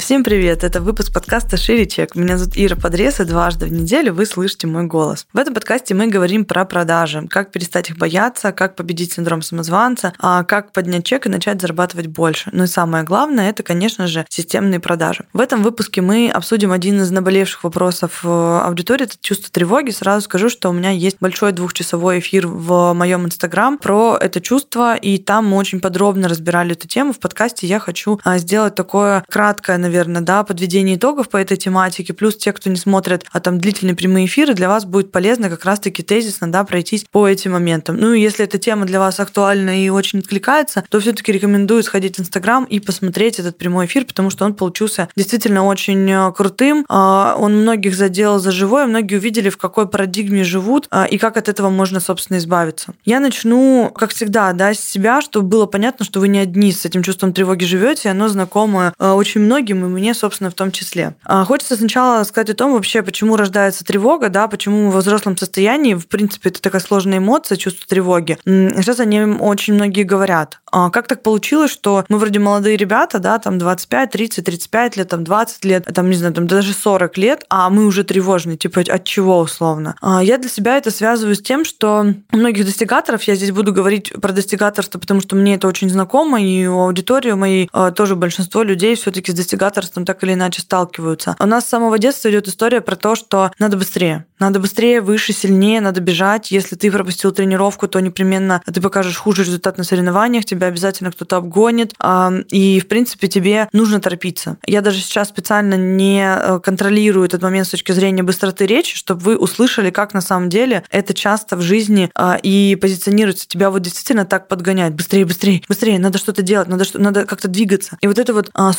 Всем привет! Это выпуск подкаста «Шире чек». Меня зовут Ира Подрез, дважды в неделю вы слышите мой голос. В этом подкасте мы говорим про продажи, как перестать их бояться, как победить синдром самозванца, а как поднять чек и начать зарабатывать больше. Ну и самое главное, это, конечно же, системные продажи. В этом выпуске мы обсудим один из наболевших вопросов аудитории, это чувство тревоги. Сразу скажу, что у меня есть большой двухчасовой эфир в моем инстаграм про это чувство, и там мы очень подробно разбирали эту тему. В подкасте я хочу а, сделать такое краткое краткое, наверное, да, подведение итогов по этой тематике, плюс те, кто не смотрит, а там длительные прямые эфиры, для вас будет полезно как раз-таки тезисно, да, пройтись по этим моментам. Ну и если эта тема для вас актуальна и очень откликается, то все-таки рекомендую сходить в Инстаграм и посмотреть этот прямой эфир, потому что он получился действительно очень э, крутым. А, он многих задел за живое, многие увидели, в какой парадигме живут а, и как от этого можно, собственно, избавиться. Я начну, как всегда, да, с себя, чтобы было понятно, что вы не одни с этим чувством тревоги живете, оно знакомо э, очень многим многим, и мне, собственно, в том числе. А, хочется сначала сказать о том вообще, почему рождается тревога, да, почему во взрослом состоянии, в принципе, это такая сложная эмоция, чувство тревоги. Сейчас о нем очень многие говорят. А как так получилось, что мы вроде молодые ребята, да, там 25, 30, 35 лет, там 20 лет, там, не знаю, там даже 40 лет, а мы уже тревожные, типа от чего условно? А я для себя это связываю с тем, что у многих достигаторов, я здесь буду говорить про достигаторство, потому что мне это очень знакомо, и у аудитории моей тоже большинство людей все-таки с достигаторством достигаторством так или иначе сталкиваются. У нас с самого детства идет история про то, что надо быстрее. Надо быстрее, выше, сильнее, надо бежать. Если ты пропустил тренировку, то непременно ты покажешь хуже результат на соревнованиях, тебя обязательно кто-то обгонит. И, в принципе, тебе нужно торопиться. Я даже сейчас специально не э, контролирую этот момент с точки зрения быстроты речи, чтобы вы услышали, как на самом деле это часто в жизни а, и позиционируется. Тебя вот действительно так подгоняет. Быстрее, быстрее, быстрее, надо что-то делать, надо, что надо как-то двигаться. И вот это вот а,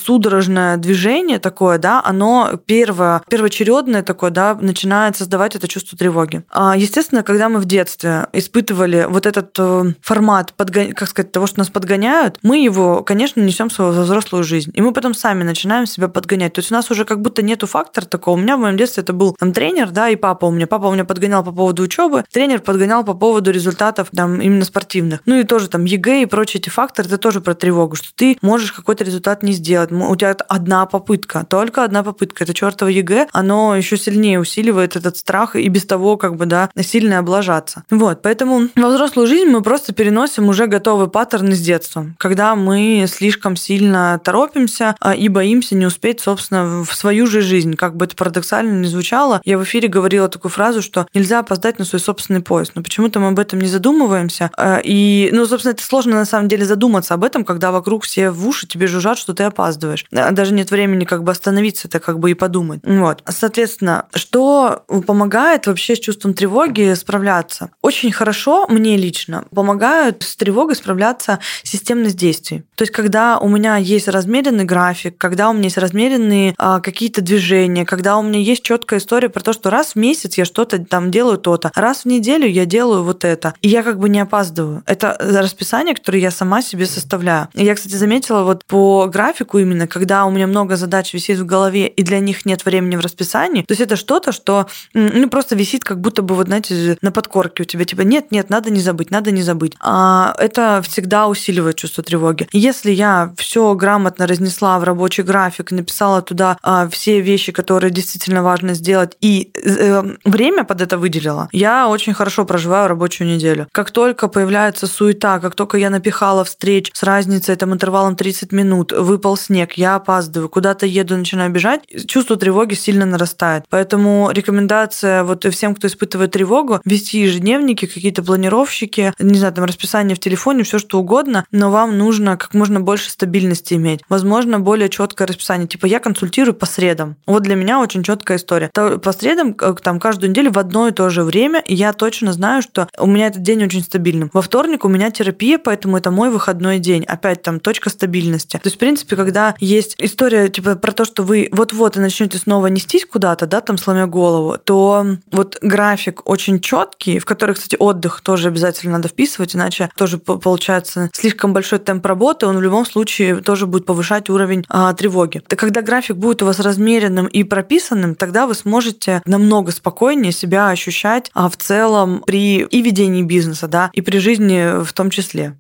движение такое, да, оно первое, первоочередное такое, да, начинает создавать это чувство тревоги. А, естественно, когда мы в детстве испытывали вот этот э, формат, подгон... как сказать, того, что нас подгоняют, мы его, конечно, несем в свою взрослую жизнь. И мы потом сами начинаем себя подгонять. То есть у нас уже как будто нету фактора такого. У меня в моем детстве это был там тренер, да, и папа у меня. Папа у меня подгонял по поводу учебы, тренер подгонял по поводу результатов там именно спортивных. Ну и тоже там ЕГЭ и прочие эти факторы, это тоже про тревогу, что ты можешь какой-то результат не сделать. У тебя одна попытка, только одна попытка. Это чертово ЕГЭ, оно еще сильнее усиливает этот страх и без того, как бы, да, сильно облажаться. Вот, поэтому во взрослую жизнь мы просто переносим уже готовый паттерн из детства, когда мы слишком сильно торопимся а, и боимся не успеть, собственно, в свою же жизнь. Как бы это парадоксально не звучало, я в эфире говорила такую фразу, что нельзя опоздать на свой собственный поезд, но почему-то мы об этом не задумываемся. А, и, ну, собственно, это сложно на самом деле задуматься об этом, когда вокруг все в уши тебе жужжат, что ты опаздываешь. Даже нет времени как бы остановиться, это как бы и подумать. Вот. Соответственно, что помогает вообще с чувством тревоги справляться? Очень хорошо мне лично помогают с тревогой справляться системность действий. То есть, когда у меня есть размеренный график, когда у меня есть размеренные а, какие-то движения, когда у меня есть четкая история про то, что раз в месяц я что-то там делаю то-то, раз в неделю я делаю вот это, и я как бы не опаздываю. Это расписание, которое я сама себе составляю. И я, кстати, заметила вот по графику именно, когда у меня много задач висит в голове, и для них нет времени в расписании, то есть это что-то, что ну, просто висит как будто бы, вот знаете, на подкорке у тебя, типа, нет, нет, надо не забыть, надо не забыть. А это всегда усиливает чувство тревоги. Если я все грамотно разнесла в рабочий график, написала туда а, все вещи, которые действительно важно сделать, и э, время под это выделила, я очень хорошо проживаю рабочую неделю. Как только появляется суета, как только я напихала встреч с разницей, там, интервалом 30 минут, выпал снег, я опаздываю, куда куда-то еду, начинаю бежать, чувство тревоги сильно нарастает. Поэтому рекомендация вот всем, кто испытывает тревогу, вести ежедневники, какие-то планировщики, не знаю, там расписание в телефоне, все что угодно, но вам нужно как можно больше стабильности иметь. Возможно, более четкое расписание. Типа я консультирую по средам. Вот для меня очень четкая история. По средам, там каждую неделю в одно и то же время, и я точно знаю, что у меня этот день очень стабильным. Во вторник у меня терапия, поэтому это мой выходной день. Опять там точка стабильности. То есть, в принципе, когда есть история типа про то, что вы вот-вот и начнете снова нестись куда-то, да, там сломя голову, то вот график очень четкий, в который, кстати, отдых тоже обязательно надо вписывать, иначе тоже получается слишком большой темп работы, он в любом случае тоже будет повышать уровень а, тревоги. И когда график будет у вас размеренным и прописанным, тогда вы сможете намного спокойнее себя ощущать а, в целом при и ведении бизнеса, да, и при жизни в том числе.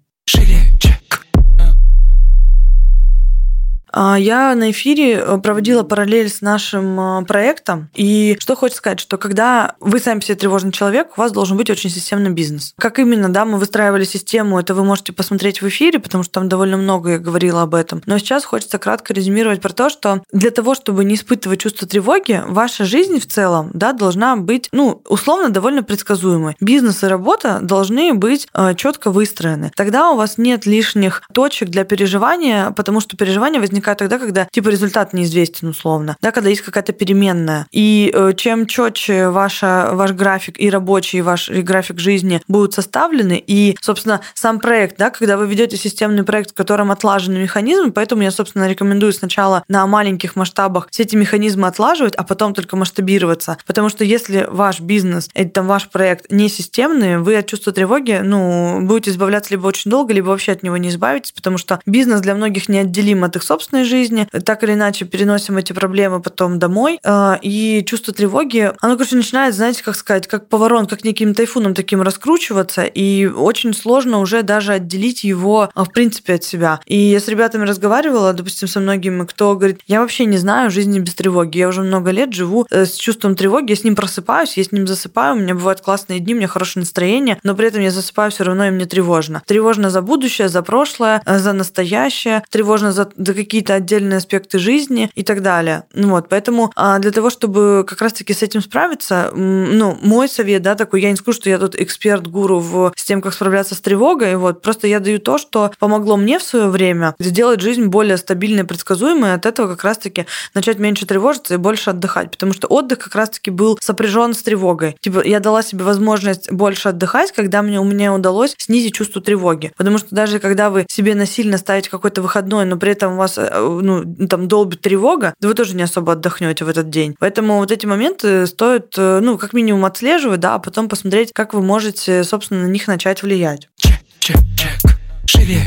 Я на эфире э, проводила параллель с нашим э, проектом. И что хочется сказать, что когда вы сами себе тревожный человек, у вас должен быть очень системный бизнес. Как именно, да, мы выстраивали систему, это вы можете посмотреть в эфире, потому что там довольно много я говорила об этом. Но сейчас хочется кратко резюмировать про то, что для того, чтобы не испытывать чувство тревоги, ваша жизнь в целом, да, должна быть, ну, условно, довольно предсказуемой. Бизнес и работа должны быть э, четко выстроены. Тогда у вас нет лишних точек для переживания, потому что переживание возникает возникает тогда, когда типа результат неизвестен условно, да, когда есть какая-то переменная. И э, чем четче ваша, ваш график и рабочий, и ваш и график жизни будут составлены, и, собственно, сам проект, да, когда вы ведете системный проект, в котором отлажены механизмы, поэтому я, собственно, рекомендую сначала на маленьких масштабах все эти механизмы отлаживать, а потом только масштабироваться. Потому что если ваш бизнес, это там ваш проект не системный, вы от чувства тревоги, ну, будете избавляться либо очень долго, либо вообще от него не избавитесь, потому что бизнес для многих неотделим от их собственной собственной жизни, так или иначе переносим эти проблемы потом домой, а, и чувство тревоги, оно, короче, начинает, знаете, как сказать, как поворон, как неким тайфуном таким раскручиваться, и очень сложно уже даже отделить его, а, в принципе, от себя. И я с ребятами разговаривала, допустим, со многими, кто говорит, я вообще не знаю жизни без тревоги, я уже много лет живу э, с чувством тревоги, я с ним просыпаюсь, я с ним засыпаю, у меня бывают классные дни, у меня хорошее настроение, но при этом я засыпаю все равно, и мне тревожно. Тревожно за будущее, за прошлое, э, за настоящее, тревожно за, за какие-то какие-то отдельные аспекты жизни и так далее. Ну вот, поэтому а, для того, чтобы как раз-таки с этим справиться, ну, мой совет, да, такой, я не скажу, что я тут эксперт-гуру в, с тем, как справляться с тревогой, вот, просто я даю то, что помогло мне в свое время сделать жизнь более стабильной, предсказуемой, от этого как раз-таки начать меньше тревожиться и больше отдыхать, потому что отдых как раз-таки был сопряжен с тревогой. Типа, я дала себе возможность больше отдыхать, когда мне, у меня удалось снизить чувство тревоги. Потому что даже когда вы себе насильно ставите какой-то выходной, но при этом у вас э, ну, там долбит тревога, вы тоже не особо отдохнете в этот день. Поэтому вот эти моменты стоит, э, ну, как минимум отслеживать, да, а потом посмотреть, как вы можете, собственно, на них начать влиять. Чек, чек, чек. Шире.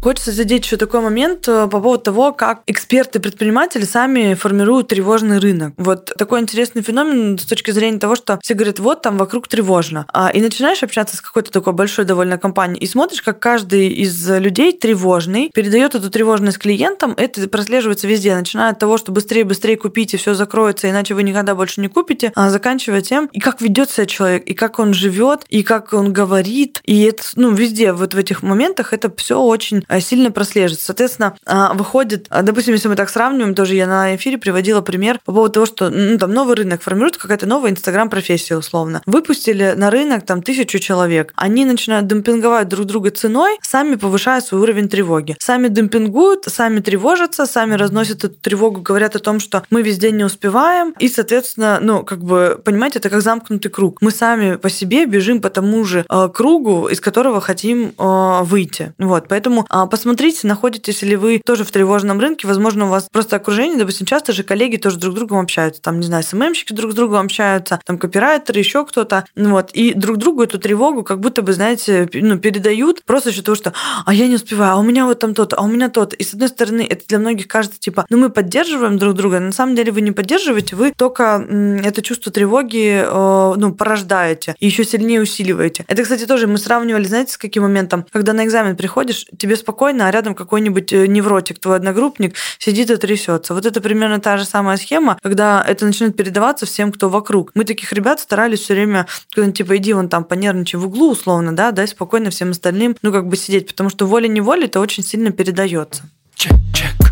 Хочется задеть еще такой момент э, по поводу того, как эксперты-предприниматели сами формируют тревожный рынок. Вот такой интересный феномен с точки зрения того, что все говорят, вот там вокруг тревожно. А, и начинаешь общаться с какой-то такой большой довольно компанией, и смотришь, как каждый из людей тревожный передает эту тревожность клиентам, это прослеживается везде, начиная от того, что быстрее, быстрее купите, все закроется, иначе вы никогда больше не купите, а заканчивая тем, и как ведет себя человек, и как он живет, и как он говорит, и это, ну, везде вот в этих моментах это все очень сильно прослеживается. Соответственно, а, выходит, а, допустим, если мы так сравниваем, тоже я на эфире приводила пример по поводу того, что ну, там новый рынок формируется, какая-то новая инстаграм-профессия условно. Выпустили на рынок там тысячу человек. Они начинают демпинговать друг друга ценой, сами повышая свой уровень тревоги. Сами демпингуют, сами тревожатся, сами разносят эту тревогу, говорят о том, что мы везде не успеваем. И, соответственно, ну, как бы, понимаете, это как замкнутый круг. Мы сами по себе бежим по тому же э, кругу, из которого хотим э, выйти. Вот, поэтому а, посмотрите, находитесь ли вы тоже в тревожном рынке. Возможно, у вас просто окружение, допустим, часто же коллеги тоже друг с другом общаются. Там, не знаю, СММщики друг с другом общаются, там копирайтеры, еще кто-то. Вот. И друг другу эту тревогу как будто бы, знаете, ну, передают просто из-за того, что а я не успеваю, а у меня вот там то-то, а у меня то-то. И с одной стороны, это для многих кажется, типа, ну мы поддерживаем друг друга, на самом деле вы не поддерживаете, вы только это чувство тревоги э, ну, порождаете и еще сильнее усиливаете. Это, кстати, тоже мы сравнивали, знаете, с каким моментом, когда на экзамен приходишь, тебе спокойно, а рядом какой-нибудь э, невротик, твой одногруппник, сидит и трясется. Вот это примерно та же самая схема, когда это начнет передаваться всем, кто вокруг. Мы таких ребят старались все время, типа, иди вон там понервничай в углу, условно, да, дай спокойно всем остальным, ну, как бы сидеть, потому что волей-неволей это очень сильно передается. Чек, чек.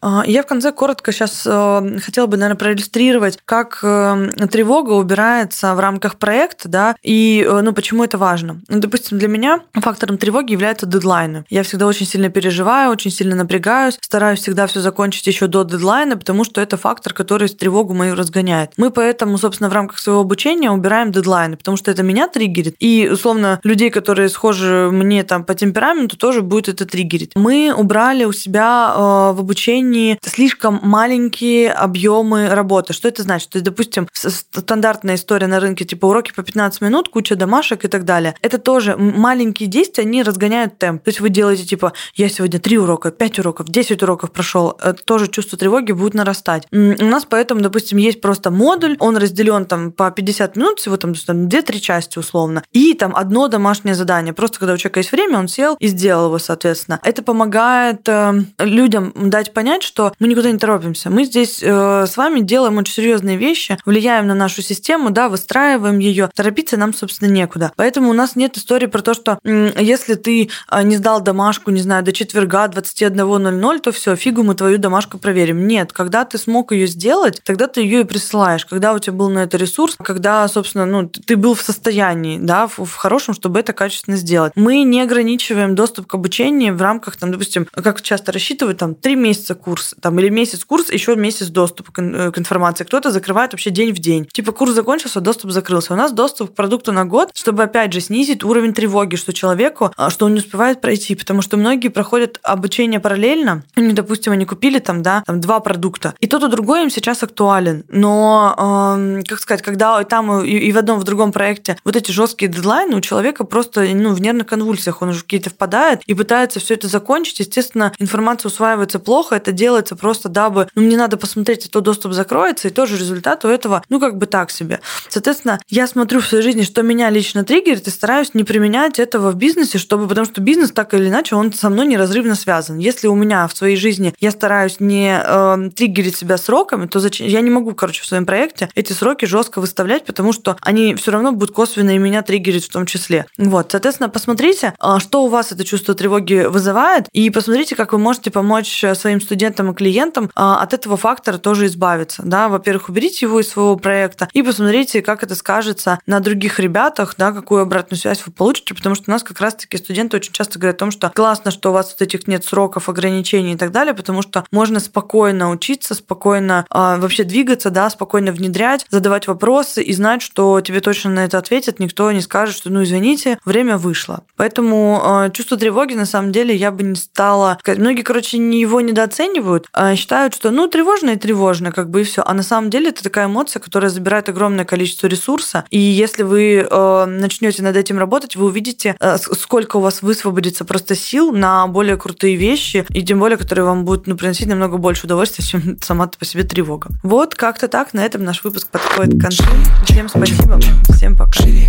А, я в конце коротко сейчас э, хотела бы, наверное, проиллюстрировать, как э, тревога убирается в рамках проекта, да, и, э, ну, почему это важно. Ну, допустим, для меня фактором тревоги являются дедлайны. Я всегда очень сильно переживаю, очень сильно напрягаюсь, стараюсь всегда все закончить еще до дедлайна, потому что это фактор, который тревогу мою разгоняет. Мы поэтому, собственно, в рамках своего обучения убираем дедлайны, потому что это меня триггерит, и, условно, людей, которые схожи мне там по темпераменту, тоже будет это триггерить. Мы убрали у себя в обучении слишком маленькие объемы работы. Что это значит? То есть, допустим, стандартная история на рынке, типа уроки по 15 минут, куча домашек и так далее. Это тоже маленькие действия, они разгоняют темп. То есть вы делаете, типа, я сегодня 3 урока, 5 уроков, 10 уроков прошел, это тоже чувство тревоги будет нарастать. У нас поэтому, допустим, есть просто модуль, он разделен там по 50 минут, всего там 2-3 части условно, и там одно домашнее задание. Просто когда у человека есть время, он сел и сделал его, соответственно. Это помогает э, людям дать понять, что мы никуда не торопимся. Мы здесь э, с вами делаем очень серьезные вещи, влияем на нашу систему, да, выстраиваем ее. Торопиться нам, собственно, некуда. Поэтому у нас нет истории про то, что если ты э, не сдал домашку, не знаю, до четверга 21.00, то все, фигу мы твою домашку проверим. Нет, когда ты смог ее сделать, тогда ты ее и присылаешь. Когда у тебя был на это ресурс, когда, собственно, ну, ты был в состоянии, да, в, в хорошем, чтобы это качественно сделать. Мы не ограничиваем доступ к обучению в рамках, там, допустим, как часто рассчитывают, там, три месяца курс, там, или месяц курс, еще месяц доступа к, э, к информации. Кто-то закрывает вообще день в день. Типа курс закончился, доступ закрылся. У нас доступ к продукту на год, чтобы, опять же, снизить уровень тревоги, что человеку, а, что он не успевает пройти, потому что многие проходят обучение параллельно, они, допустим, они купили там, да, там два продукта, и тот и другой им сейчас актуален, но, э, как сказать, когда там и, и в одном, в другом проекте вот эти жесткие дедлайны, у человека просто, ну, в нервных конвульсиях, он уже какие-то впадает и пытается все это закончить, естественно, информация усваивается плохо, это делается просто дабы, ну, мне надо посмотреть, а то доступ закроется, и тоже результат у этого, ну, как бы так себе. Соответственно, я смотрю в своей жизни, что меня лично триггерит, и стараюсь не применять этого в бизнесе, чтобы, потому что бизнес так или иначе, он со мной неразрывно связан. Если у меня в своей жизни я стараюсь не э, триггерить себя сроками, то зачем я не могу, короче, в своем проекте эти сроки жестко выставлять, потому что они все равно будут косвенно и меня триггерить в том числе. Вот, соответственно, посмотрите, а, что у вас это чувство тревоги вызывает, и посмотрите, как вы можете помочь своим студентам и клиентам а, от этого фактора тоже избавиться. Да? Во-первых, уберите его из своего проекта и посмотрите, как это скажется на других ребятах, да, какую обратную связь вы получите, потому что у нас как раз-таки студенты очень часто говорят о том, что классно, что у вас вот этих нет сроков, ограничений и так далее, потому что можно спокойно учиться, спокойно э, вообще двигаться, да, спокойно внедрять, задавать вопросы и знать, что тебе точно на это ответят, никто не скажет, что, ну, извините, время вышло. Поэтому э, чувство тревоги, на самом деле, я бы не стала... Многие, короче, его недооценивают, а считают, что, ну, тревожно и тревожно, как бы и все. А на самом деле это такая эмоция, которая забирает огромное количество ресурса. И если вы э, начнете над этим работать, вы увидите, э, сколько у вас высвободится просто сил на более крутые вещи, и тем более, которые вам будут ну, приносить намного больше удовольствия, чем сама по себе тревога. Вот как-то так. На этом наш выпуск подходит к концу. Всем спасибо. Всем пока. Шире,